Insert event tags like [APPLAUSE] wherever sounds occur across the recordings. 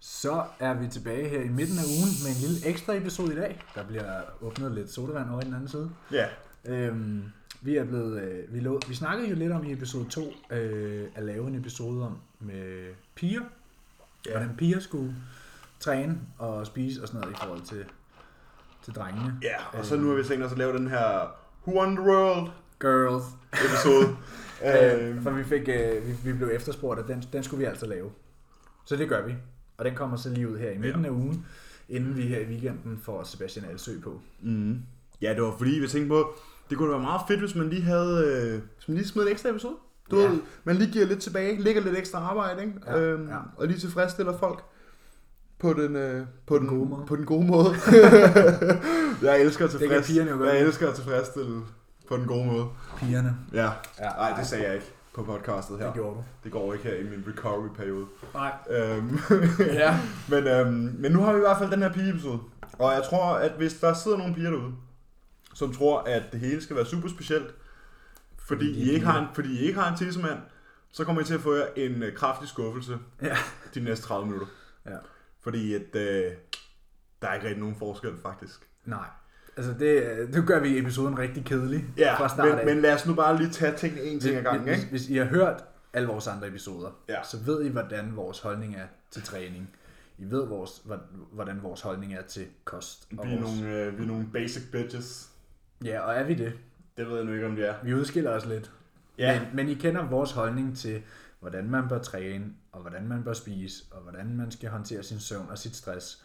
Så er vi tilbage her i midten af ugen med en lille ekstra episode i dag. Der bliver åbnet lidt sodavand over i den anden side. Ja. Øhm, vi er blevet, øh, vi, lå, vi snakkede jo lidt om i episode 2 øh, at lave en episode om med piger. Ja. Hvordan piger skulle træne og spise og sådan noget i forhold til, til drengene. Ja, og så nu har vi tænkt os at lave den her Who Won the World Girls. episode. [LAUGHS] Øh, for vi, fik, øh, vi, vi blev efterspurgt, at den, den skulle vi altså lave. Så det gør vi. Og den kommer så lige ud her i midten Ja. af ugen, inden vi her i weekenden får Sebastian Alsø på. mm. Ja, det var fordi, vi tænkte på, det kunne være meget fedt, hvis man lige havde, øh, hvis man lige smed en ekstra episode. Du Ja. ved, man lige giver lidt tilbage, lægger lidt ekstra arbejde, ikke? Ja, øhm, ja. Og lige tilfredsstiller folk på den, øh, på, den, gode måde. på den gode måde. [LAUGHS] jeg elsker at kan tilfreds, pigerne jo godt jeg elsker at tilfredsstille på den gode måde. Pigerne. Ja, Ja, nej, det sagde jeg ikke på podcastet her. Det gjorde du. Det går ikke her i min recovery-periode. Nej. Øhm, [LAUGHS] Ja. [LAUGHS] men, øhm, men nu har vi i hvert fald den her pige-episode. Og jeg tror, at hvis der sidder nogle piger derude, som tror, at det hele skal være super specielt, fordi, I, ikke har en, fordi I ikke har en tissemand, så kommer I til at få jer en øh, kraftig skuffelse Ja. [LAUGHS] de næste 30 minutter. Ja. Fordi at, øh, der er ikke rigtig nogen forskel, faktisk. Nej. Altså, det, det gør vi episoden rigtig kedelig fra start af. men, men lad os nu bare lige tage tingene en ting ad gangen, hvis, ikke? hvis, I har hørt alle vores andre episoder, Ja. så ved I, hvordan vores holdning er til træning. I ved, vores, hvordan vores holdning er til kost. Og Vi er, vores... nogle, øh, vi er nogle basic bitches. Ja, og er vi det? Det ved jeg nu ikke, om det er. Vi udskiller os lidt. Ja. Men, men I kender vores holdning til, hvordan man bør træne, og hvordan man bør spise, og hvordan man skal håndtere sin søvn og sit stress,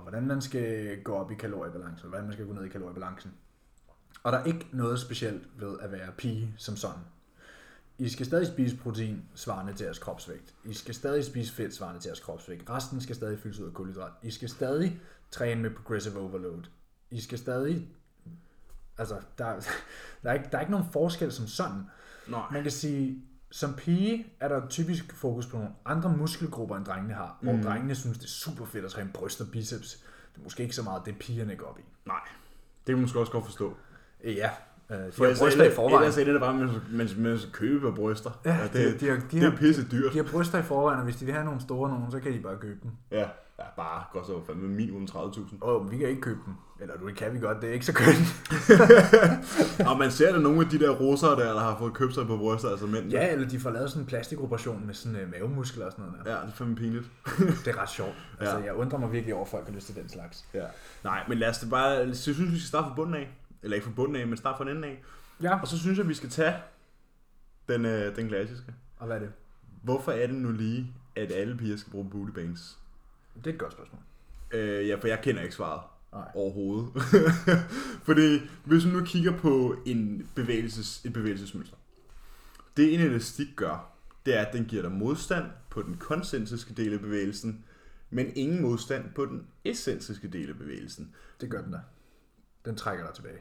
og hvordan man skal gå op i kaloriebalance, og hvordan man skal gå ned i kaloriebalancen. Og der er ikke noget specielt ved at være pige som sådan. I skal stadig spise protein svarende til jeres kropsvægt. I skal stadig spise fedt svarende til jeres kropsvægt. Resten skal stadig fyldes ud af kulhydrat. I skal stadig træne med progressive overload. I skal stadig... Altså, der, [LAUGHS] der, er ikke, der er ikke nogen forskel som sådan. Nej. Man kan sige, som pige er der typisk fokus på nogle andre muskelgrupper, end drengene har. Hvor Mm. drengene synes, det er super fedt at træne bryst og biceps. Det er måske ikke så meget det, pigerne går op i. Nej. Det kan man måske også godt forstå. Ja, øh, de For har bryster i forvejen. Ellers er det bare, man, man, man skal købe bryster. Ja, det, de, de, har, de, det er pisse dyrt. de har bryster i forvejen, og hvis de vil have nogle store nogen, så kan de bare købe dem. Ja, ja bare godt så fandme minimum 30.000. Åh, oh, vi kan ikke købe dem. Eller du, det kan vi godt, det er ikke så kønt. [LAUGHS] Og man ser da nogle af de der russere der, der har fået købt sig på bryster, altså mænd. ja, eller de får lavet sådan en plastikoperation med sådan uh, mavemuskler og sådan noget der. Ja, det er fandme pinligt. Det er ret sjovt. [LAUGHS] Altså, Ja. jeg undrer mig virkelig over, at folk har lyst til den slags. Ja. Nej, men lad os det bare... Så synes vi skal starte fra bunden af. Eller ikke fra bunden af, men starte fra den enden af. Ja. Og så synes jeg, vi skal tage den, øh, den klassiske. Og hvad er det? Hvorfor er det nu lige, at alle piger skal bruge booty bands? Det er et godt spørgsmål. Øh, ja, for jeg kender ikke svaret. Nej. overhovedet. [LAUGHS] Fordi hvis man nu kigger på en bevægelses, et bevægelsesmønster, det en elastik gør, det er, at den giver dig modstand på den koncentriske del af bevægelsen, men ingen modstand på den excentriske del af bevægelsen. Det gør den der. Den trækker dig tilbage.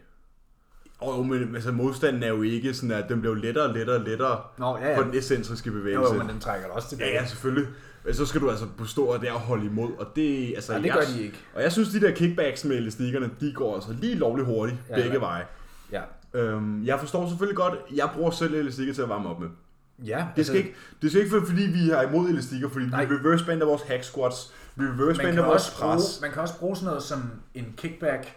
Og jo, men altså, modstanden er jo ikke sådan, at den bliver lettere og lettere og lettere Nå, ja, ja. på den excentriske Jo, bevægelse. jo, men den trækker dig også Ja, tilbage. ja, selvfølgelig. Men så skal du altså stå og der og holde imod, og det, altså, Ja, det jeg, gør de ikke. Og jeg synes, de der kickbacks med elastikkerne, de går altså lige lovligt hurtigt Ja, ja, begge ja. veje. Ja. Øhm, jeg forstår selvfølgelig godt, jeg bruger selv elastikker til at varme op med. Ja, Det skal, ikke, det skal ikke være, fordi vi er imod elastikker, fordi Nej. vi reverse bander vores hack squats, vi reverse bander vores også pres. bruge, man kan også bruge sådan noget som en kickback,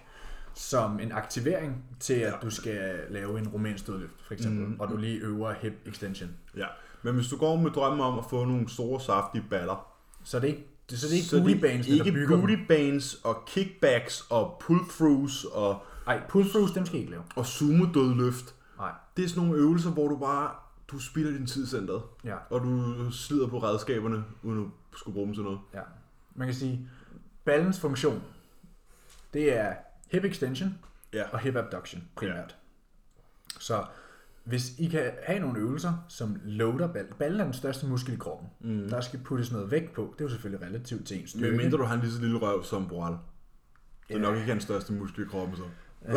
som en aktivering til, at Ja. du skal lave en rumænsk dødløft, for eksempel, Mm. og du lige øver hip extension. Ja. Men hvis du går med drømmen om at få nogle store, saftige baller, Så det er ikke, det, så det er ikke så booty det bands, ikke der booty bands og kickbacks og pull-throughs og, Ej, pull-throughs, dem skal I ikke lave. og sumo-dødløft. Nej. Det er sådan nogle øvelser, hvor du bare du spilder din tid centret, Ja, og du slider på redskaberne, uden at skulle bruge dem til noget. ja. Man kan sige, ballens funktion, det er hip extension Ja. og hip abduction primært. Så hvis I kan have nogle øvelser, som loader ballen. Ballen er den største muskel i kroppen. Mm. Der skal puttes noget vægt på. Det er jo selvfølgelig relativt til en Men styrke. mindre du har en lige så lille røv som Boral. Det er Ja. nok ikke hans største muskel i kroppen, så. [LAUGHS]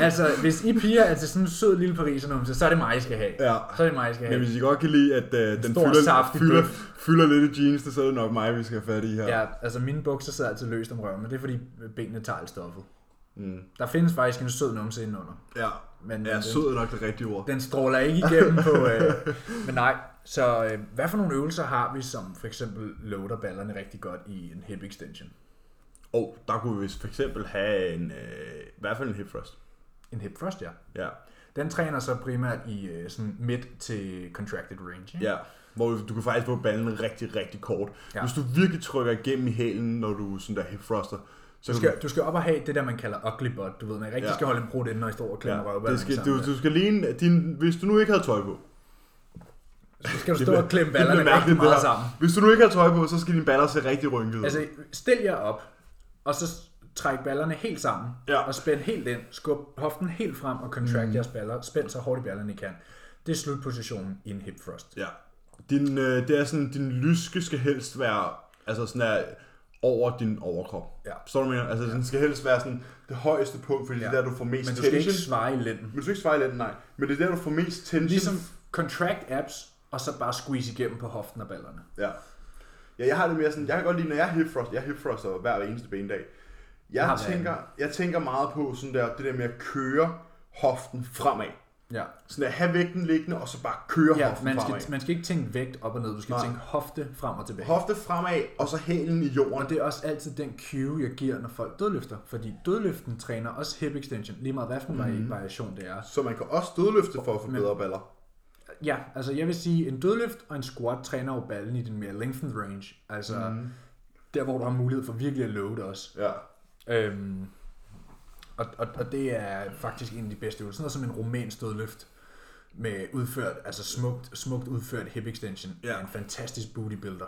altså, hvis I piger er til sådan en sød lille pariser så er det mig, I skal have. Ja. Så er det mig, I skal Men have. hvis I godt kan lide, at uh, den fylder, fylder, fylder lidt i jeans, så er det nok mig, vi skal have fat i her. Ja, altså mine bukser sidder altid løst om røven, men det er fordi benene tager alt stoffet. Mm. Der findes faktisk en sød numse indenunder. Ja, Men ja den, sød er nok det rigtige ord. den stråler ikke igennem på... Øh, [LAUGHS] men nej, så øh, hvad for nogle øvelser har vi, som for eksempel loader ballerne rigtig godt i en hip extension? Og der kunne vi for eksempel have en, øh, i hvert fald en hip thrust. En hip thrust, ja. Ja. Den træner så primært i øh, sådan mid til contracted range. Ikke? ja. Hvor du kan faktisk få ballen rigtig, rigtig kort. Ja. Hvis du virkelig trykker igennem i hælen, når du sådan der hip thruster, så Du skal, du skal op og have det der, man kalder ugly butt. Du ved, man rigtig Ja. skal holde en brud inden, når I står og klemmer ja, røvballen det skal, sammen. du, du skal ligne, din, hvis du nu ikke havde tøj på, Så skal du stå og klemme ballerne rigtig meget sammen. hvis du nu ikke har tøj på, så skal dine baller se rigtig rynkede ud. Altså, stil jer op, og så træk ballerne helt sammen, Ja. og spænd helt ind, skub hoften helt frem og contract mm. jeres baller, spænd så hårdt i ballerne I kan. Det er slutpositionen i en hip thrust. Ja. Din, øh, det er sådan, din lyske skal helst være altså sådan der, over din overkrop. Ja. Forstår du, mener? Altså, den skal helst være sådan det højeste punkt, fordi Ja. det er der, du får mest Men du skal tension. ikke sveje i lænden. Men du skal ikke svare lidt, nej. Men det er der, du får mest tension. Ligesom contract abs, og så bare squeeze igennem på hoften af ballerne. Ja. Ja, jeg har det mere sådan, jeg kan godt lide, når jeg hip thrust, jeg hip thruster hver eneste benedag. Jeg, har tænker, jeg tænker meget på sådan der, det der med at køre hoften fremad. Ja. Sådan at have vægten liggende, og så bare køre Ja, hoften man fremad. skal, man skal ikke tænke vægt op og ned, du skal Nej. tænke hofte frem og tilbage. Hofte fremad, og så hælen i jorden. Og det er også altid den cue, jeg giver, når folk dødløfter. Fordi dødløften træner også hip extension, lige meget hvad for en mm. variation det er. Så man kan også dødløfte for at få bedre baller. Ja, altså jeg vil sige, en dødløft og en squat træner jo ballen i den mere lengthened range. Altså mm. der, hvor du har mulighed for virkelig at loade også. Ja. Øhm, og, og, og det er faktisk en af de bedste øvelser. Sådan noget som en romansk dødløft med udført, altså smukt, smukt udført hip extension, Ja. en fantastisk bootybuilder.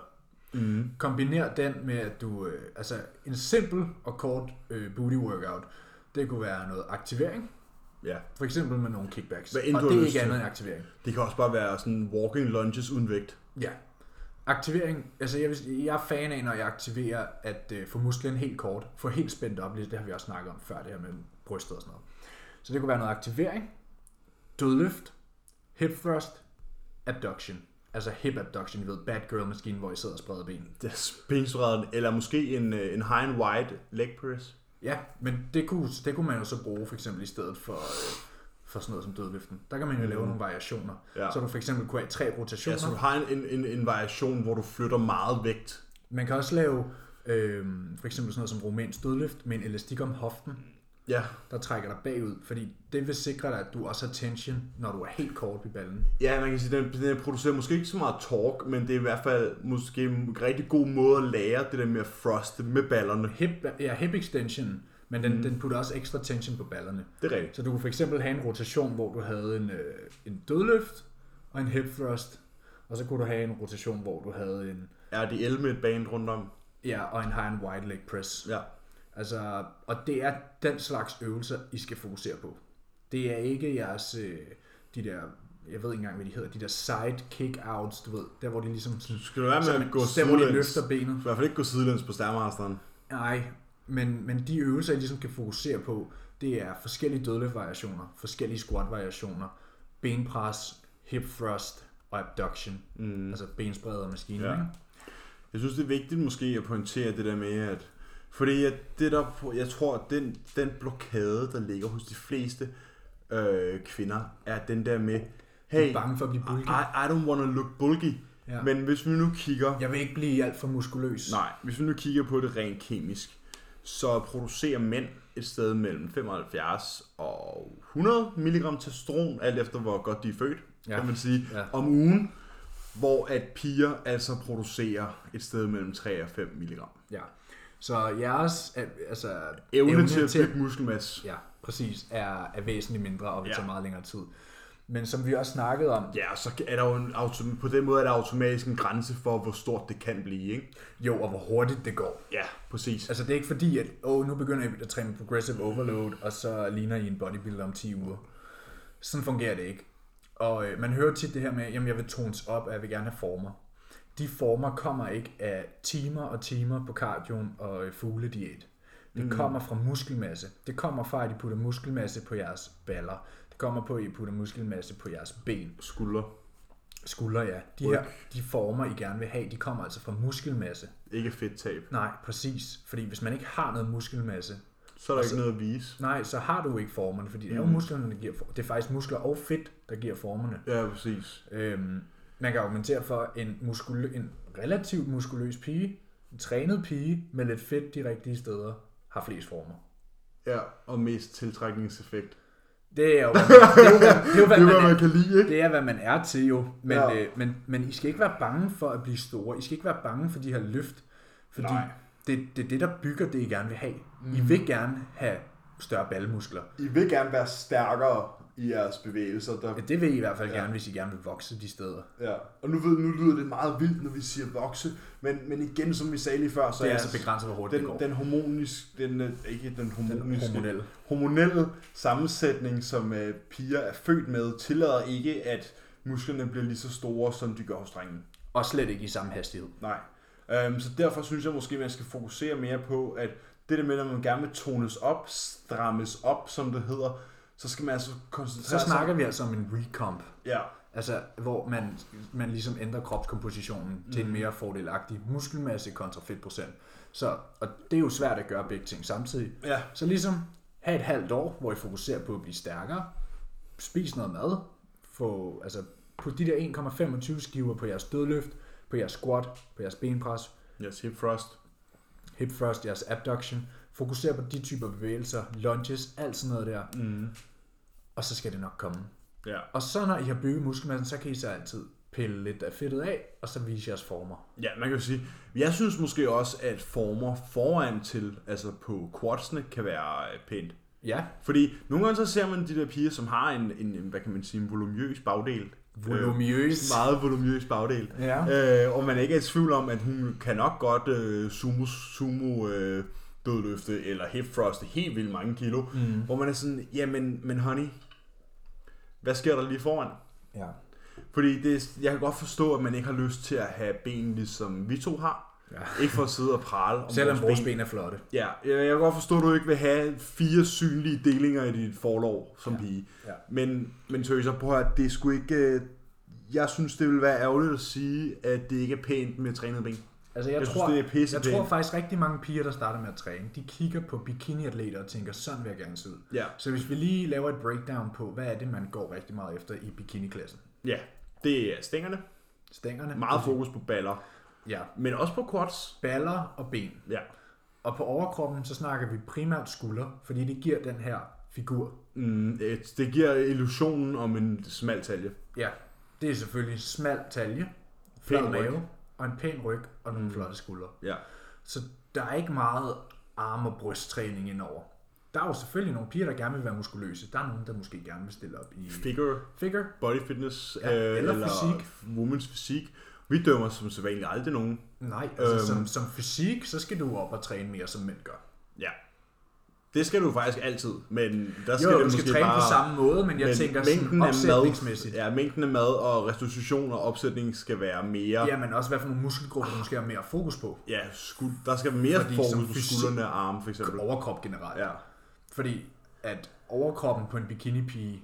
Mm. Kombiner den med, at du, øh, altså en simpel og kort øh, booty workout, det kunne være noget aktivering, ja. for eksempel med nogle kickbacks. Hvad end og du det er ikke til. andet end aktivering. Det kan også bare være sådan walking lunges uden vægt. Ja. Aktivering, altså jeg, jeg er fan af, når jeg aktiverer, at øh, få musklen helt kort, få helt spændt op, lige det har vi også snakket om før, det her med brystet og sådan noget. Så det kunne være noget aktivering, dødløft, hip thrust, abduction. Altså hip abduction, I ved, bad girl maskinen, hvor I sidder og spreder ben. Det er benstræden, eller måske en, øh, en high and wide leg press. Ja, men det kunne, det kunne man jo så bruge for eksempel i stedet for, øh, for sådan noget som dødløften. Der kan man jo lave nogle variationer. Mm. Ja. Så du for eksempel kunne have tre rotationer. Ja, så du har en, en, en, en variation, hvor du flytter meget vægt. Man kan også lave øh, for eksempel sådan noget som romansk dødløft med en elastik om hoften, Ja. der trækker dig bagud, fordi det vil sikre dig, at du også har tension, når du er helt kort i ballen. Ja, man kan sige, den, den producerer måske ikke så meget torque, men det er i hvert fald måske en rigtig god måde at lære det der med at thruste med ballerne. Hip, ja, hip extension, men den, mm. den putter også ekstra tension på ballerne. Det er rigtigt. Så du kunne for eksempel have en rotation, hvor du havde en, øh, en dødløft og en hip thrust, og så kunne du have en rotation, hvor du havde en Er de el med et band rundt om? ja, og en high and wide leg press. Ja. Altså, og det er den slags øvelser, I skal fokusere på. Det er ikke jeres, øh, de der, jeg ved ikke engang, hvad de hedder, de der side kick-outs, du ved, der hvor de ligesom Du skal du være med at gå der hvor de sidelæns. løfter benet. I hvert fald ikke gå sidelæns på stærmasteren. Nej, men, men de øvelser, I ligesom kan fokusere på, det er forskellige dødløftvariationer, forskellige squat-variationer, benpres, hip thrust og abduction, Mm. altså benspredder og maskinen, Ja. ikke? Jeg synes, det er vigtigt måske at pointere det der med, at fordi at det der, jeg tror, at den, den blokade, der ligger hos de fleste øh, kvinder, er den der med, Jeg hey, bange for at blive I, bulky. I don't want to look bulky. Ja. Men hvis vi nu kigger, Jeg vil ikke blive alt for muskuløs. nej, hvis vi nu kigger på det rent kemisk, så producerer mænd et sted mellem 75 og 100 mg testosteron, alt efter hvor godt de er født, ja. kan man sige, Ja. om ugen, hvor at piger altså producerer et sted mellem 3 og 5 mg. Ja. Så jeres altså, Evne, evne til at bygge muskelmasse. Ja, præcis, er, er væsentligt mindre og vil Ja. tage meget længere tid. Men som vi også snakkede om, Ja, så er der jo en på den måde er der automatisk en grænse for, hvor stort det kan blive, ikke? jo, og hvor hurtigt det går. Ja, præcis. Altså det er ikke fordi, at åh, nu begynder I at træne progressive overload, og så ligner I en bodybuilder om 10 uger. Sådan fungerer det ikke. Og øh, man hører tit det her med, jamen jeg vil tones op, og jeg vil gerne have former. De former kommer ikke af timer og timer på cardioen og øh, fuglediæt. Det mm. kommer fra muskelmasse. Det kommer fra, at I putter muskelmasse på jeres baller. Det kommer på, at I putter muskelmasse på jeres ben. Skulder. Skuldre, ja. De her de former, I gerne vil have, de kommer altså fra muskelmasse. Ikke fedttab. Nej, præcis. Fordi hvis man ikke har noget muskelmasse, Så er der Og ikke noget at vise. Nej, så har du ikke formerne, fordi det er jo Mm. musklerne, der giver for- Det er faktisk muskler og fedt, der giver formerne. Ja, præcis. Øhm, man kan argumentere for en, muskulø, en relativt muskuløs pige, en trænet pige med lidt fedt de rigtige steder, har flest former. Ja, og mest tiltrækningseffekt. Det er jo, [LAUGHS] det er jo, hvad, det er jo, hvad, Det er, man, hvad man er, kan lide, ikke? det er, hvad man er til jo. Men, Ja. øh, men, men I skal ikke være bange for at blive store. I skal ikke være bange for de her løft. Fordi Nej. det, det er det, der bygger det, I gerne vil have. Mm. I vil gerne have større ballemuskler. I vil gerne være stærkere i jeres bevægelser. Der... Ja, Det vil I i hvert fald Ja. gerne, hvis I gerne vil vokse de steder. Ja, og nu, ved, nu lyder det meget vildt, når vi siger vokse, men, men igen, som vi sagde lige før, så det er altså begrænset, hvor hurtigt den, det går. den hormonisk, den, øh, ikke den Den hormoniske, hormonelle. hormonelle sammensætning, som øh, piger er født med, tillader ikke, at musklerne bliver lige så store, som de gør hos drengene. Og slet ikke i samme hastighed. Nej. Øhm, så derfor synes jeg måske, man skal fokusere mere på, at det der med, at man gerne vil tones op, strammes op, som det hedder, så skal man altså koncentrere Så snakker vi altså om en recomp. Ja, Altså, hvor man, man ligesom ændrer kropskompositionen mm. til en Mhm. mere fordelagtig muskelmasse kontra fedtprocent. Så, og det er jo svært at gøre begge ting samtidig. ja, Så ligesom have et halvt år, hvor I fokuserer på at blive stærkere. Spis noget mad. Få, altså, put de der 1,25 skiver på jeres dødløft, på jeres squat, på jeres benpres, yes, hip thrust. hip thrust, jeres abduction. Fokuser på de typer bevægelser, lunges, alt sådan noget der. Mm. Og så skal det nok komme. Ja. Og så når I har bygget muskelmassen, så kan I så altid pille lidt af fedtet af, og så vise jeres former. Ja, man kan jo sige, jeg synes måske også, at former foran til, altså på quadsene, kan være øh, pænt. Ja, Fordi nogle gange så ser man de der piger, som har en, en hvad kan man sige, en volumøs bagdel. voluminøs. Øh, meget volumøs bagdel. Ja. Øh, og man ikke er i tvivl om, at hun kan nok godt øh, sumo, sumo øh, dødløfte eller hip thrust helt vildt mange kilo. Mm. Hvor man er sådan, jamen, men honey, hvad sker der lige foran? ja. Fordi det, jeg kan godt forstå, at man ikke har lyst til at have ben, ligesom vi to har. ja. Ikke for at sidde og prale om Selvom vores ben. ben er flotte. Ja, jeg jeg kan godt forstå, at du ikke vil have fire synlige delinger i dit forlov som Ja. pige. Ja. Men, men tøser, prøv at det sgu ikke... øh, Jeg synes, det vil være ærgerligt at sige, at det ikke er pænt med trænede ben. Altså, Jeg, jeg, tror, synes, det er pisse jeg pænt. tror faktisk rigtig mange piger, der starter med at træne, de kigger på bikiniatleter og tænker, sådan vil jeg gerne se ud. Ja, Så hvis vi lige laver et breakdown på, hvad er det, man går rigtig meget efter i bikiniklassen? ja, det er stængerne. Stængerne. Meget fokus på baller. Ja. Men også på quads. Baller og ben. Ja. Og på overkroppen, så snakker vi primært skulder, fordi det giver den her figur. Mm, et- det giver illusionen om en smal talje. Ja, det er selvfølgelig smal talje, flad mave, og en pæn ryg og nogle Mm. flotte skuldre. Ja. Så der er ikke meget arm- og brysttræning indover. Der er jo selvfølgelig nogle piger, der gerne vil være muskuløse. Der er nogen, der måske gerne vil stille op i Figure, figure. body fitness, Ja, øh, eller fysik. women's fysik. Vi dømmer som sædvanligt aldrig nogen. Nej, altså Øhm. som, som fysik, så skal du op og træne mere, som mænd gør. Ja. Det skal du faktisk altid, men der skal jo, det du skal træne bare... på samme måde, men jeg men tænker sådan mængden af mad, opsætningsmæssigt. ja, mængden af mad og restitution og opsætning skal være mere... Ja, men også hvad for nogle muskelgrupper, du måske har mere fokus på. Ja, skud, der skal mere Fordi fokus på skuldrene og arme, for eksempel. Overkrop generelt. Ja. Fordi at overkroppen på en bikinipige,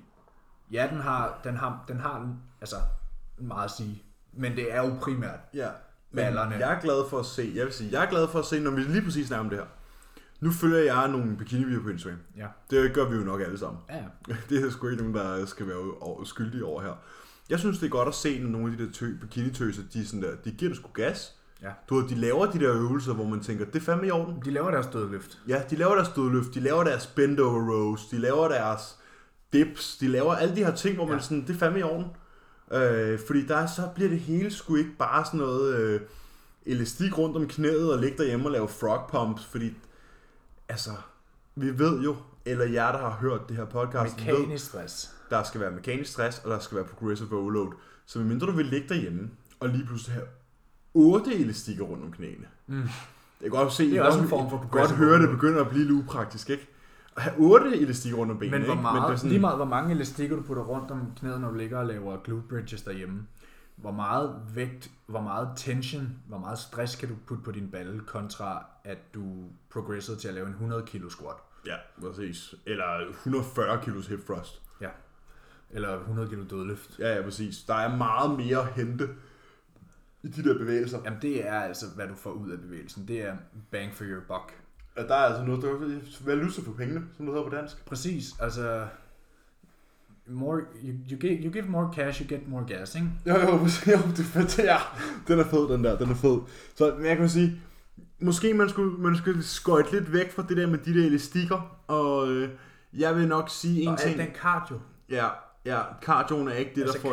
ja, den har, den har, den har altså meget at sige. Men det er jo primært. Ja. Men Ballerne. jeg er glad for at se, jeg vil sige, jeg er glad for at se, når vi lige præcis snakker om det her. Nu følger jeg nogle bikini på Instagram. Ja. Det gør vi jo nok alle sammen. Ja, ja. [LAUGHS] Det er sgu ikke nogen, der skal være skyldige over her. Jeg synes, det er godt at se, når nogle af de der tø, bikini-tøser, de, sådan der, de giver det sgu gas. Ja. Du ved, de laver de der øvelser, hvor man tænker, det er fandme i orden. De laver deres dødløft. Ja, de laver deres dødløft, de laver deres bend over rows, de laver deres dips, de laver alle de her ting, hvor man Ja. sådan, det er fandme i orden. Øh, fordi der, så bliver det hele sgu ikke bare sådan noget øh, elastik rundt om knæet og ligge derhjemme og lave frog pumps, fordi altså, vi ved jo, eller jer, der har hørt det her podcast, ved, Mekanisk stress. der skal være mekanisk stress, og der skal være progressive overload. Så medmindre du vil ligge derhjemme, og lige pludselig have otte elastikker rundt om knæene. Mm. Det er godt se, Det er også en form for godt høre, det begynder at blive lidt upraktisk, ikke? At have otte elastikker rundt om benene, Men hvor ikke? meget, det er sådan, lige meget hvor mange elastikker du putter rundt om knæet, når du ligger og laver glute bridges derhjemme. Hvor meget vægt, hvor meget tension, hvor meget stress kan du putte på din balle, kontra at du progressede til at lave en 100 kilo squat. Ja, præcis. Eller 140 kilos hip thrust. Eller 100 kilo dødløft. Ja, ja, præcis. Der er meget mere at hente i de der bevægelser. Jamen det er altså, hvad du får ud af bevægelsen. Det er bang for your buck. At der er altså noget, der er valuta for pengene, som det hedder på dansk. Præcis, altså... More, you, you, give, you give more cash, you get more gas, ikke? Jo, jo, [LAUGHS] jo det er fedt. Ja, den er fed, den der. Den er fed. Så jeg kan sige, måske man skulle, man skulle skøjte lidt væk fra det der med de der elastikker, og øh, jeg vil nok sige en Og ting. den cardio. Ja, ja, cardioen er ikke det, Altså, der får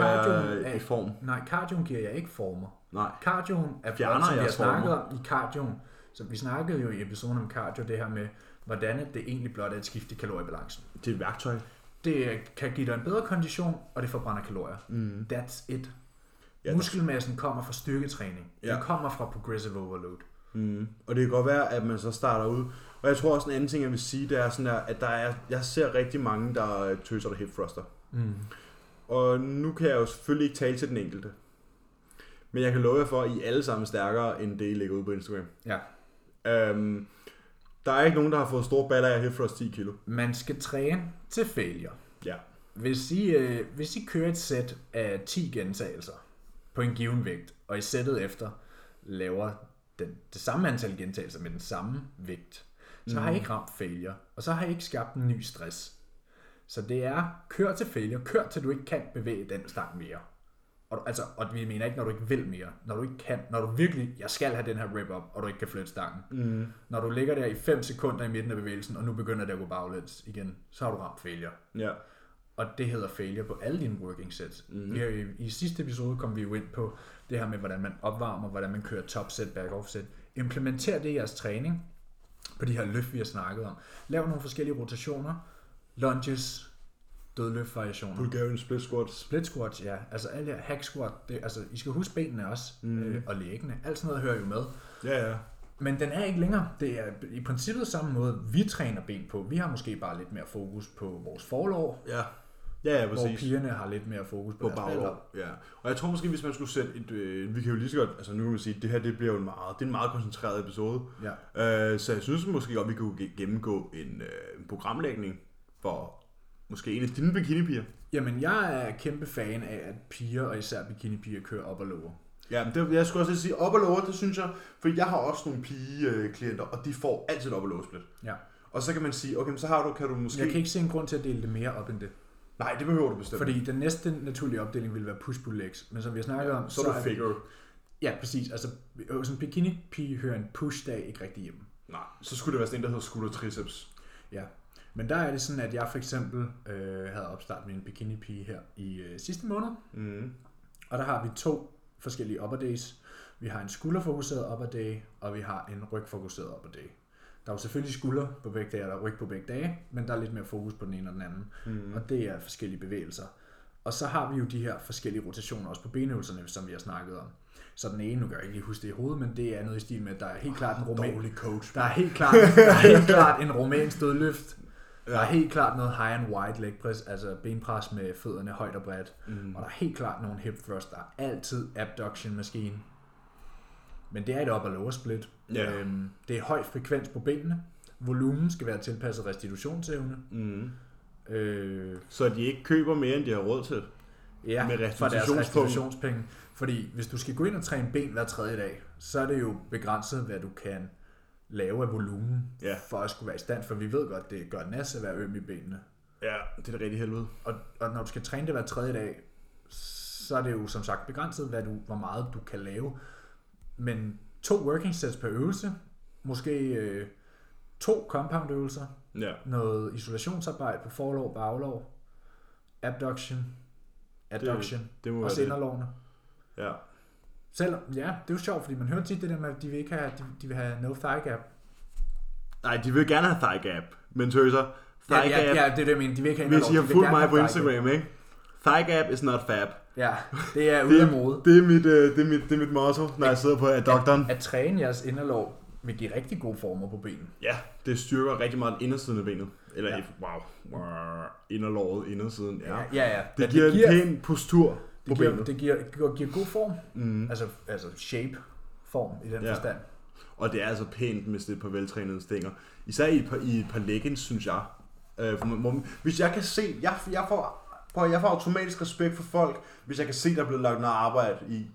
øh, er- i form. Nej, cardioen giver jeg ikke former. Nej. Cardioen er Fjerner som vi har snakket om i cardioen. Så vi snakkede jo i episoden om cardio, det her med, hvordan det egentlig blot er et skift i kaloriebalancen. Det er et værktøj. Det kan give dig en bedre kondition, og det forbrænder kalorier. Mm. That's it. Ja, Muskelmassen kommer fra styrketræning. Ja. Den kommer fra progressive overload. Mm. Og det kan godt være, at man så starter ud. Og jeg tror også en anden ting, jeg vil sige, det er sådan der, at der er, jeg ser rigtig mange, der øh, tøser der hip thruster. Mm. Og nu kan jeg jo selvfølgelig ikke tale til den enkelte. Men jeg kan love jer for, at I alle sammen stærkere, end det I lægger ud på Instagram. Ja. Øhm, der er ikke nogen, der har fået store baller af thrust 10 kilo. Man skal træne til failure. Ja. Hvis I, øh, hvis I kører et sæt af 10 gentagelser på en given vægt, og i sættet efter laver den, det samme antal gentagelser med den samme vægt, så mm. har I ikke ramt failure, og så har I ikke skabt en ny stress. Så det er, kør til failure, kør til du ikke kan bevæge den stang mere. Og, altså, og vi mener ikke, når du ikke vil mere. Når du ikke kan, når du virkelig, jeg skal have den her rep op, og du ikke kan flytte stangen. Mm. Når du ligger der i 5 sekunder i midten af bevægelsen, og nu begynder det at gå baglæns igen, så har du ramt failure. Ja. Og det hedder failure på alle dine working sets. Mm. Vi har, jo- I sidste episode kom vi jo ind på det her med, hvordan man opvarmer, hvordan man kører top set, back off set. Implementer det i jeres træning på de her løft, vi har snakket om. Lav nogle forskellige rotationer, lunges, dødløft-variationer. Bulgarian split squats. Split squats, ja. Altså alle her hack squat, det, altså I skal huske benene også, mm. øh, og læggene. Alt sådan noget hører jo med. Ja, ja. Men den er ikke længere. Det er i princippet samme måde, vi træner ben på. Vi har måske bare lidt mere fokus på vores forlov, Ja. Ja, ja, hvor præcis. pigerne har lidt mere fokus på, På baglov. Ja. Og jeg tror måske, hvis man skulle sætte et... Øh, vi kan jo lige så godt... Altså nu kan man sige, at det her det bliver jo en meget, det er en meget koncentreret episode. Ja. Øh, så jeg synes måske godt, vi kunne ge- gennemgå en, øh, en programlægning for måske en af dine bikinipiger. Jamen, jeg er kæmpe fan af, at piger, og især bikini-piger, kører op og lower. Ja, men det, jeg skulle også sige, op og lower, det synes jeg, for jeg har også nogle pige-klienter, og de får altid op og lower split. Ja. Og så kan man sige, okay, så har du, kan du måske... Jeg kan ikke se en grund til at dele det mere op end det. Nej, det behøver du bestemt. Fordi den næste naturlige opdeling vil være push-pull legs. Men som vi har snakket om, så er du figure. Ja, præcis. Altså, hos en bikini-pige hører en push-dag ikke rigtig hjemme. Nej, så skulle det være sådan en, der hedder skulder triceps. Ja. Men der er det sådan, at jeg for eksempel øh, havde opstart med en bikini-pige her i øh, sidste måned. Mm. Og der har vi to forskellige upper days. Vi har en skulderfokuseret upper day, og vi har en rygfokuseret upper day. Der er jo selvfølgelig skulder på begge dage, og der er ryg på begge dage, men der er lidt mere fokus på den ene og den anden. Mm. Og det er forskellige bevægelser. Og så har vi jo de her forskellige rotationer også på benøvelserne, som vi har snakket om. Så den ene, nu kan jeg ikke lige huske det i hovedet, men det er noget i stil med, at der er helt klart en roman. Coach. Der er helt klart, der er helt klart en romansk dødløft. [LAUGHS] Der er helt klart noget high and wide leg press, altså benpres med fødderne højt og bredt. Mm. Og der er helt klart nogle hip thrust. Der er altid abduction maskine. Men det er et upper lower split. Ja. Øhm, det er høj frekvens på benene. Volumen skal være tilpasset restitutionsevne. Mm. Øh, Så de ikke køber mere, end de har råd til. ja, Med for deres restitutionspenge. Fordi hvis du skal gå ind og træne ben hver tredje dag, så er det jo begrænset, hvad du kan lave af volumen, Ja. for at skulle være i stand. For vi ved godt, det gør nas at være øm i benene. Ja, det er det rigtig helvede. Og, og når du skal træne det hver tredje dag, så er det jo som sagt begrænset, hvad du, hvor meget du kan lave. Men to working sets per øvelse, måske øh, to compound øvelser, Ja. noget isolationsarbejde på forlov, baglov, abduction, adduction, Det må og være det. inderlovene. Ja. Selvom, ja, det er jo sjovt, fordi man hører tit det der med, at de vil ikke have, de, de vil have no thigh gap. Nej, de vil gerne have thigh gap. Men tøser, Ja, thigh ja, gap, ja, det er det, jeg mener. De vil ikke have hvis I har fulgt mig på. Instagram, ikke? Thigh gap is not fab. Ja, det er [LAUGHS] ude af mode. Det er mit, øh, det er mit, det er mit motto, når jeg sidder på adductoren. At, at træne jeres inderlov vil give rigtig gode former på benene. Ja, det styrker rigtig meget indersiden af benet. Eller, Ja. ja. wow, wow, inderlåret, indersiden, ja. Ja, ja. ja. Det, Men giver en pæn postur det giver, benet. det giver, giver, giver god form. Mm. Altså, altså shape form i den Ja. forstand. Og det er altså pænt med sådan et par veltrænede stænger. Især i et par, i et par leggings, synes jeg. Øh, for hvis jeg kan se, jeg, jeg, får, prøv, jeg får automatisk respekt for folk, hvis jeg kan se, der er blevet lagt noget arbejde i.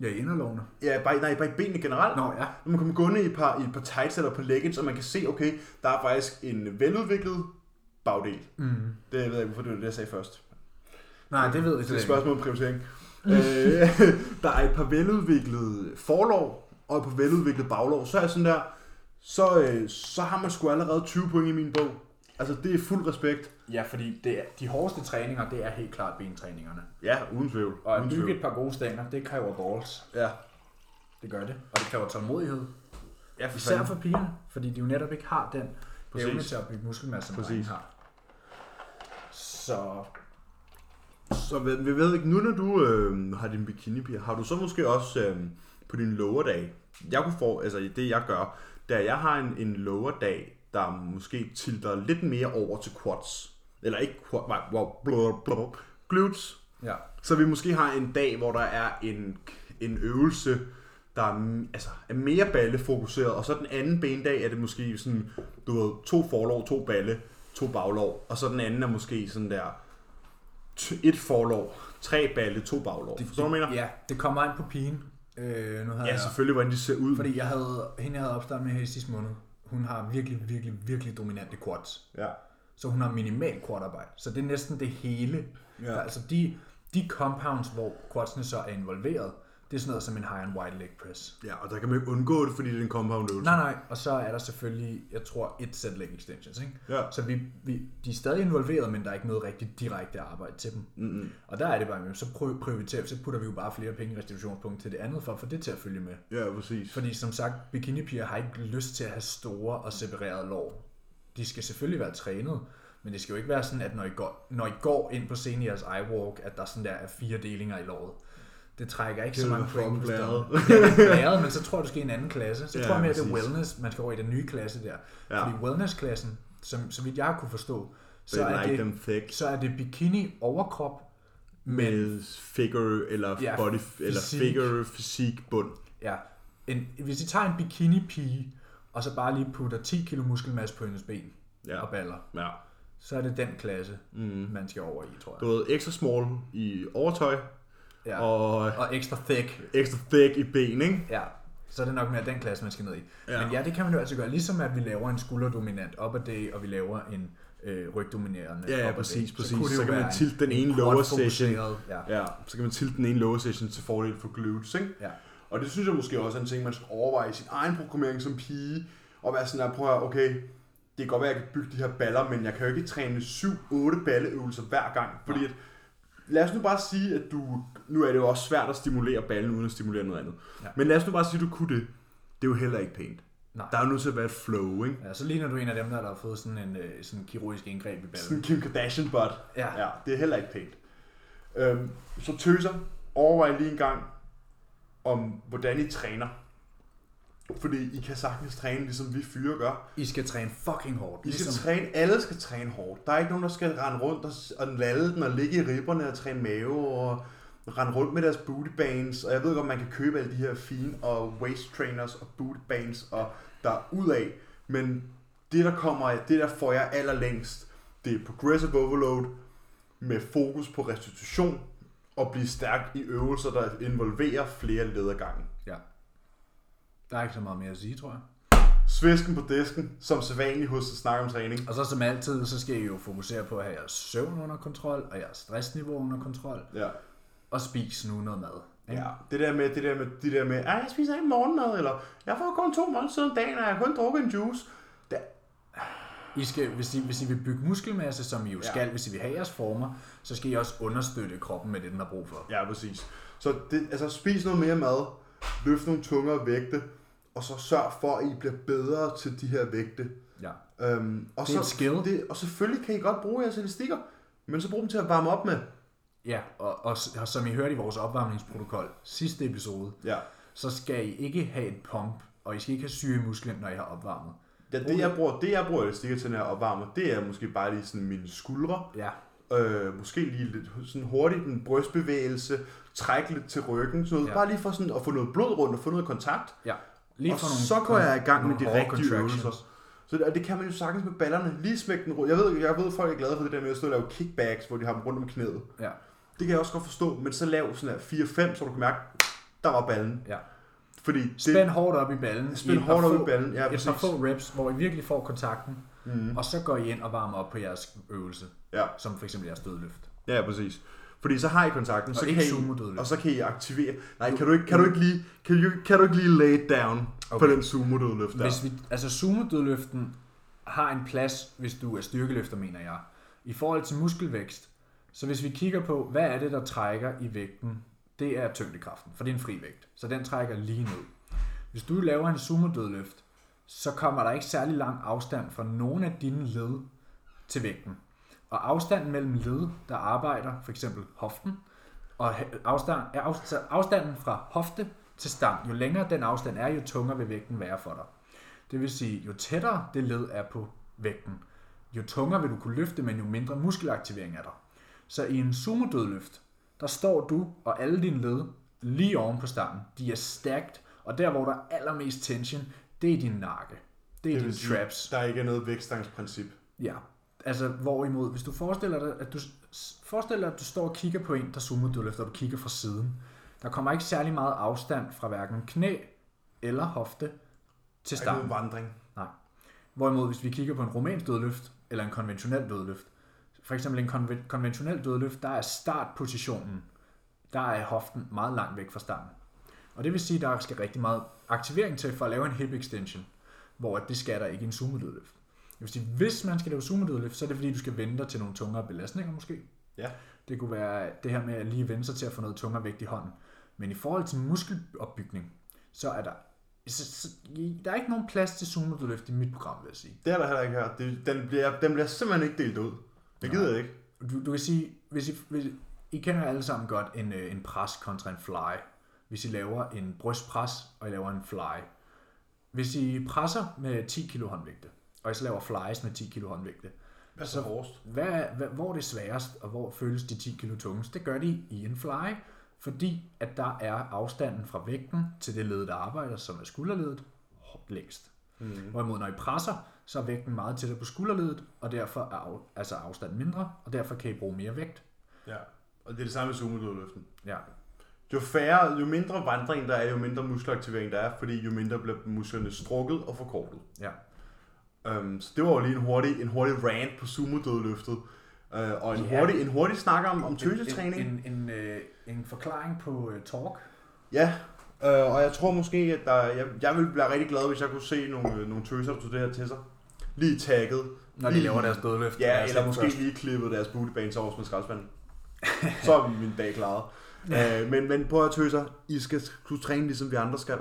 Ja, i inderlovene. Ja, bare, nej, bare i benene generelt. Nå, ja. Når man kommer gående i et par, i et par tights eller på leggings, og man kan se, okay, der er faktisk en veludviklet bagdel. Mm. Det ved jeg ikke, hvorfor det var det, jeg sagde først. Nej, det ved jeg Det er et ikke. spørgsmål om prioritering. øh, [LAUGHS] der er et par veludviklede forlov, og et par veludviklede baglov. Så er jeg sådan der, så, øh, så har man sgu allerede 20 point i min bog. Altså, det er fuld respekt. Ja, fordi det er, de hårdeste træninger, det er helt klart bentræningerne. Ja, uden tvivl. Og at uden bygge tvivl. et par gode stænger, det kræver balls. Ja. Det gør det. Og det kræver tålmodighed. Ja, for Især fanden. for pigerne, fordi de jo netop ikke har den Præcis. evne til at bygge muskelmasse, som Præcis. drenge har. Så Så vi, ved ikke, nu når du øh, har din bikini piger, har du så måske også øh, på din lower dag, jeg kunne få, altså det jeg gør, at jeg har en, en lower dag, der måske tilter lidt mere over til quads. Eller ikke quads, nej, wow, blå, blå, glutes. ja, Så vi måske har en dag, hvor der er en, en øvelse, der er, m- altså, er mere ballefokuseret, og så den anden bendag er det måske sådan, du ved, to forlov, to balle, to baglov, og så den anden er måske sådan der, et forlov, tre balle, to baglov. det, Forstår du, mener? ja, det kommer an på pigen. Øh, nu havde Ja, jeg, selvfølgelig, hvordan de ser ud. fordi jeg havde, hende jeg havde opstartet med her i sidste måned, hun har virkelig, virkelig, virkelig dominante quads. Ja. Så hun har minimal quad-arbejde. Så det er næsten det hele. Ja. Ja. Altså de, de compounds, hvor quadsene så er involveret, det er sådan noget som en high and wide leg press. ja, og der kan man ikke undgå det, fordi det er en compound øvelse. Nej, nej, og så er der selvfølgelig, jeg tror, et sæt leg extensions, ikke? Ja. Så vi, vi, de er stadig involveret, men der er ikke noget rigtig direkte arbejde til dem. Mm-mm. Og der er det bare, så prioriterer, så putter vi jo bare flere penge i restitutionspunkt til det andet, for at få det til at følge med. Ja, præcis. Fordi som sagt, bikinipiger har ikke lyst til at have store og separerede lår. De skal selvfølgelig være trænet, men det skal jo ikke være sådan, at når I går, når I går ind på scenen i jeres iWalk, at der sådan der er fire delinger i låret. Det trækker ikke Det så mange point på [LAUGHS] blæret. men så tror jeg, du skal i en anden klasse. Så Ja, tror jeg mere, at det er wellness, man skal over i den nye klasse der. Ja. Fordi wellness-klassen, som, så vidt jeg kunne forstå, så They er, like det, them thick. så er det bikini overkrop, men Med figure, eller Ja, body, eller fysik. figure, fysik, bund. Ja, en, hvis I tager en bikini-pige, og så bare lige putter 10 kilo muskelmasse på hendes ben Ja. og baller, Ja. så er det den klasse, Mm. man skal over i, tror Du jeg. ved, extra small i overtøj, Ja. og Og ekstra thick, ekstra thick i ben, ikke? ja. Så er det nok mere den klasse, man skal ned i. Ja. Men ja, det kan man jo altså gøre, ligesom at vi laver en skulderdominant upper day, og vi laver en øh, rygdominerende Ja, ja, præcis, præcis. det Så jo kan man tilte den en- ene en lower session. Ja, Ja, så kan man tilte den ene lower session til fordel for glutes, ikke? ja. Og det synes jeg måske også er en ting, man skal overveje i sin egen programmering som pige, og være sådan der, prøv at okay, det kan godt være, at jeg kan bygge de her baller, men jeg kan jo ikke træne 7-8 balleøvelser hver gang, fordi at, lad os nu bare sige, at du, nu er det jo også svært at stimulere ballen, uden at stimulere noget andet, Ja. men lad os nu bare sige, at du kunne det, det er jo heller ikke pænt. Nej. Der er jo nødt til at være et flow, ikke? Ja, så ligner du en af dem, der har fået sådan en øh, sådan kirurgisk indgreb i Sådan ballen. Kim Kardashian butt. Ja. Ja, det er heller ikke pænt. Øhm, så tøser, overvej lige en gang, om hvordan I træner. Fordi I kan sagtens træne, ligesom vi fyre gør. I skal træne fucking hårdt. I skal Ligesom, træne, alle skal træne hårdt. Der er ikke nogen, der skal rende rundt og, og lalle den og ligge i ribberne og træne mave og rende rundt med deres booty bands. Og jeg ved godt, man kan købe alle de her fine og waist trainers og booty bands og der er ud af. Men det, der kommer, det der får jeg allerlængst, det er progressive overload med fokus på restitution og blive stærk i øvelser, der involverer flere ledergange. ja. Der er ikke så meget mere at sige, tror jeg. Svisken på disken, som sædvanligt hos at snakke om træning. Og så som altid, så skal I jo fokusere på at have jeres søvn under kontrol, og jeres stressniveau under kontrol, Ja. og spise nu noget mad. ikke? Ja, det der med, det der med, de der med, ah, jeg spiser ikke morgenmad, eller jeg får kun to måltider om dagen, og jeg har kun drukket en juice. Det, I skal, hvis, I, hvis I vil bygge muskelmasse, som I jo Ja. skal, hvis I vil have jeres former, så skal I også understøtte kroppen med det, den har brug for. ja, præcis. Så det, altså, spis noget mere mad, løft nogle tungere vægte, og så sørg for, at I bliver bedre til de her vægte. Ja. Øhm, og, Det er så, skill. Det, og selvfølgelig kan I godt bruge jeres elastikker, men så brug dem til at varme op med. Ja, og, og, og som I hørte i vores opvarmningsprotokol, sidste episode, Ja. så skal I ikke have et pump, og I skal ikke have syre i musklen, når I har opvarmet. Ja, det, jeg bruger, det jeg bruger elastikker til, når jeg opvarmer, det er måske bare lige sådan mine skuldre, Ja, øh, måske lige lidt sådan hurtigt en brystbevægelse, træk lidt til ryggen, sådan noget, Ja. bare lige for sådan at få noget blod rundt og få noget kontakt. ja. Lige og for nogle, så går jeg i gang med de rigtige øvelser. Så det, og det kan man jo sagtens med ballerne. Lige smække den rundt. Jeg ved, jeg ved, folk er glade for det der med at stå og lave kickbacks, hvor de har dem rundt om knæet. Ja, Det kan jeg også godt forstå, men så lav sådan her 4-5, så du kan mærke, der var ballen. Ja. Fordi det, Spænd hårdt op i ballen. spænd et hårdt op få- i ballen. Ja, et præcis. par få reps, hvor I virkelig får kontakten, Mm. og så går I ind og varmer op på jeres øvelse, Ja. som for eksempel jeres dødløft. ja, præcis. Fordi så har I kontakten, Og så kan I, og så kan I aktivere... Nej, kan du ikke, kan du ikke lige, kan du, kan du ikke lige lay it down okay. på den sumo-dødløft der? Hvis vi, altså sumo-dødløften har en plads, hvis du er styrkeløfter, mener jeg. I forhold til muskelvækst, så hvis vi kigger på, hvad er det, der trækker i vægten, det er tyngdekraften, for det er en fri vægt. Så den trækker lige ned. Hvis du laver en sumo-dødløft, så kommer der ikke særlig lang afstand fra nogen af dine led til vægten. Og afstanden mellem led, der arbejder, for eksempel hoften, og afstand, er afstand, afstanden fra hofte til stang, jo længere den afstand er, jo tungere vil vægten være for dig. Det vil sige, jo tættere det led er på vægten, jo tungere vil du kunne løfte, men jo mindre muskelaktivering er der. Så i en sumo-dødløft, der står du og alle dine led lige oven på stangen. De er stacked, og der hvor der er allermest tension, det er din nakke. Det er Det dine sige, traps. Der ikke er noget vægtstangsprincip. Ja, altså hvorimod, hvis du forestiller dig, at du, forestiller dig, at du står og kigger på en, der zoomer dødløfter, og du kigger fra siden. Der kommer ikke særlig meget afstand fra hverken knæ eller hofte til Der er ikke vandring. Hvorimod, hvis vi kigger på en romansk dødløft, eller en konventionel dødløft, for eksempel en konven- konventionel dødløft, der er startpositionen, der er hoften meget langt væk fra stangen. Og det vil sige, at der skal rigtig meget aktivering til for at lave en hip extension, hvor det skal der ikke i en sumo-dødløft. Det vil sige, hvis man skal lave sumo-dødløft, så er det fordi, du skal vente dig til nogle tungere belastninger måske. Ja. Det kunne være det her med at lige vende sig til at få noget tungere vægt i hånden. Men i forhold til muskelopbygning, så er der, så, så, der er ikke nogen plads til sumo-dødløft i mit program, vil jeg sige. Det er der heller ikke her. Det, den, bliver, den bliver simpelthen ikke delt ud. Det gider jeg ikke. Du, du kan sige, hvis I, hvis, I kender alle sammen godt en, øh, en pres kontra en fly. Hvis I laver en brystpres, og I laver en fly. Hvis I presser med 10 kg håndvægte, og I så laver flies med 10 kg håndvægte, Hvad så- hårdest? hvad, hvad, hvor er det sværest, og hvor føles de 10 kg tungest? Det gør de i en fly, fordi at der er afstanden fra vægten til det led, der arbejder, som er skulderledet, længst. Mm. Hvorimod når I presser, så er vægten meget tættere på skulderledet, og derfor er af, altså afstanden mindre, og derfor kan I bruge mere vægt. Ja. Og det er det samme med sumo-dødløften. Ja, Jo færre, jo mindre vandring der er, jo mindre muskelaktivering der er, fordi jo mindre bliver musklerne strukket og forkortet. ja. Um, så det var jo lige en hurtig, en hurtig rant på sumo-dødløftet. Uh, og en, Ja. hurtig, en hurtig snak om, om tøsetræning. En, en, en, øh, en forklaring på uh, talk. Ja, øh, og jeg tror måske, at der, jeg, jeg ville blive rigtig glad, hvis jeg kunne se nogle, øh, nogle tøser, der det her til sig. Lige tagget. Når de Lige- laver deres dødløft. Ja, Deres eller måske først. lige klippet deres bootybanes over med skraldespanden. [LAUGHS] Så er min dag klaret. Øh, men, men prøv at tøser, I skal kunne træne ligesom vi andre skal.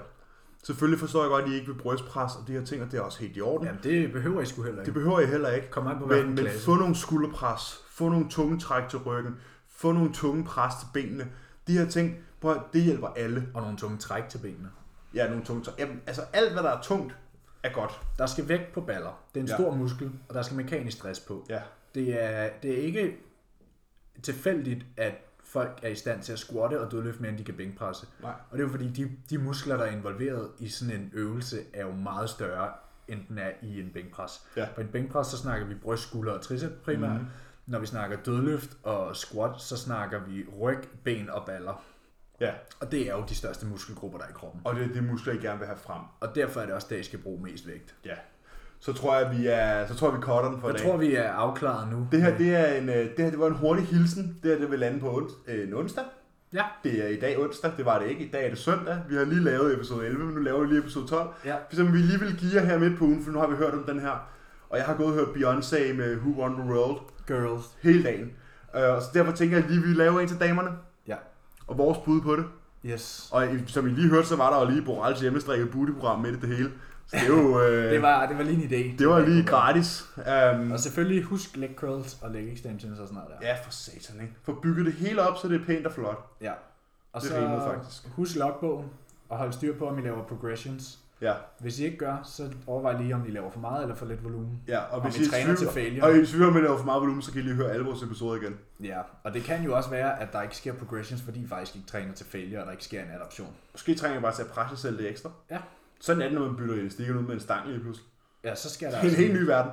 Selvfølgelig forstår jeg godt, at I ikke vil brystpres og de her ting, og det er også helt i orden. Jamen, det behøver I sgu heller Det ikke. behøver I heller ikke. Kom an på Men, men få nogle skulderpres, få nogle tunge træk til ryggen, få nogle tunge pres til benene. De her ting, prøv det hjælper alle. Og nogle tunge træk til benene. Ja, nogle tunge træk. Jamen, altså alt, hvad der er tungt, er godt. Der skal vægt på baller. Det er en Ja. stor muskel, og der skal mekanisk stress på. Ja. Det er, det er ikke tilfældigt, at folk er i stand til at squatte og dødløfte mere, end de kan bænkpresse. Nej. Og det er jo fordi, de, de muskler, der er involveret i sådan en øvelse, er jo meget større, end den er i en bænkpres. Ja. På en bænkpres, så snakker vi bryst, skulder og tricep primært. Mm. Når vi snakker dødløft og squat, så snakker vi ryg, ben og baller. Ja, Og det er jo de største muskelgrupper, der er i kroppen. og det er de muskler, I gerne vil have frem. Og derfor er det også der, I skal bruge mest vægt. Ja. Så tror jeg, vi er, så tror jeg, vi cutter den for i Jeg dag. tror, vi er afklaret nu. Det her, det er en, øh, det her, det var en hurtig hilsen. Det her, det vil lande på ons, øh, en onsdag. Ja. Det er i dag onsdag, det var det ikke. I dag er det søndag. Vi har lige lavet episode 11, men nu laver vi lige episode 12. Ja. Som vi lige vil give jer her midt på ugen, for nu har vi hørt om den her. Og jeg har gået og hørt Beyoncé med Who Won The World Girls. hele dagen. Øh, og så derfor tænker jeg lige, at vi laver en til damerne. Ja. Og vores bud på det. Yes. Og i- som I lige hørte, så var der jo lige Borals hjemmestrikket bootyprogram med i det hele. Så det er jo... Øh, Det var, det var lige en idé. det var lige gratis. Um, Og selvfølgelig husk leg curls og leg extensions og sådan noget der. ja, for satan, ikke? Få bygget det hele op, så det er pænt og flot. ja. Og Det så rimede faktisk. husk logbogen og hold styr på, om I laver progressions. Ja, Hvis I ikke gør, så overvej lige, om I laver for meget eller for lidt volumen. ja og Om hvis I I, træner til failure. og hvis I tvivler med, at laver for meget volumen, så kan I lige høre alle vores episoder igen. Ja, og det kan jo også være, at der ikke sker progressions, fordi I faktisk ikke træner til failure, og der ikke sker en adaption. Måske trænger I bare til at presse selv lidt ekstra. Ja. Sådan er det, når man bytter elastikken ud med en stang lige pludselig. Ja, så skal der Det er en helt ny verden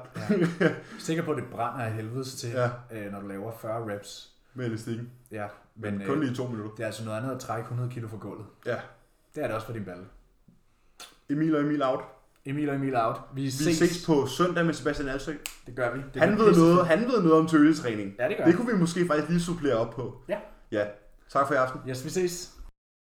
Ja. Sikker på, at det brænder af helvedes til, Ja. øh, når du laver 40 reps. med elastikken. Ja, Men, men kun øh, lige i to minutter. det er altså noget andet at trække 100 kilo fra gulvet. Ja, Det er det også for din balle. Emil og Emil out. Emil og Emil out. Vi, Vi ses. ses på søndag med Sebastian Alsø. Det gør vi. Det Han ved, noget, han ved noget om tøletræning. Ja, det gør Det kunne vi måske faktisk lige supplere op på. Ja. Ja. Tak for i aften. Yes, vi ses.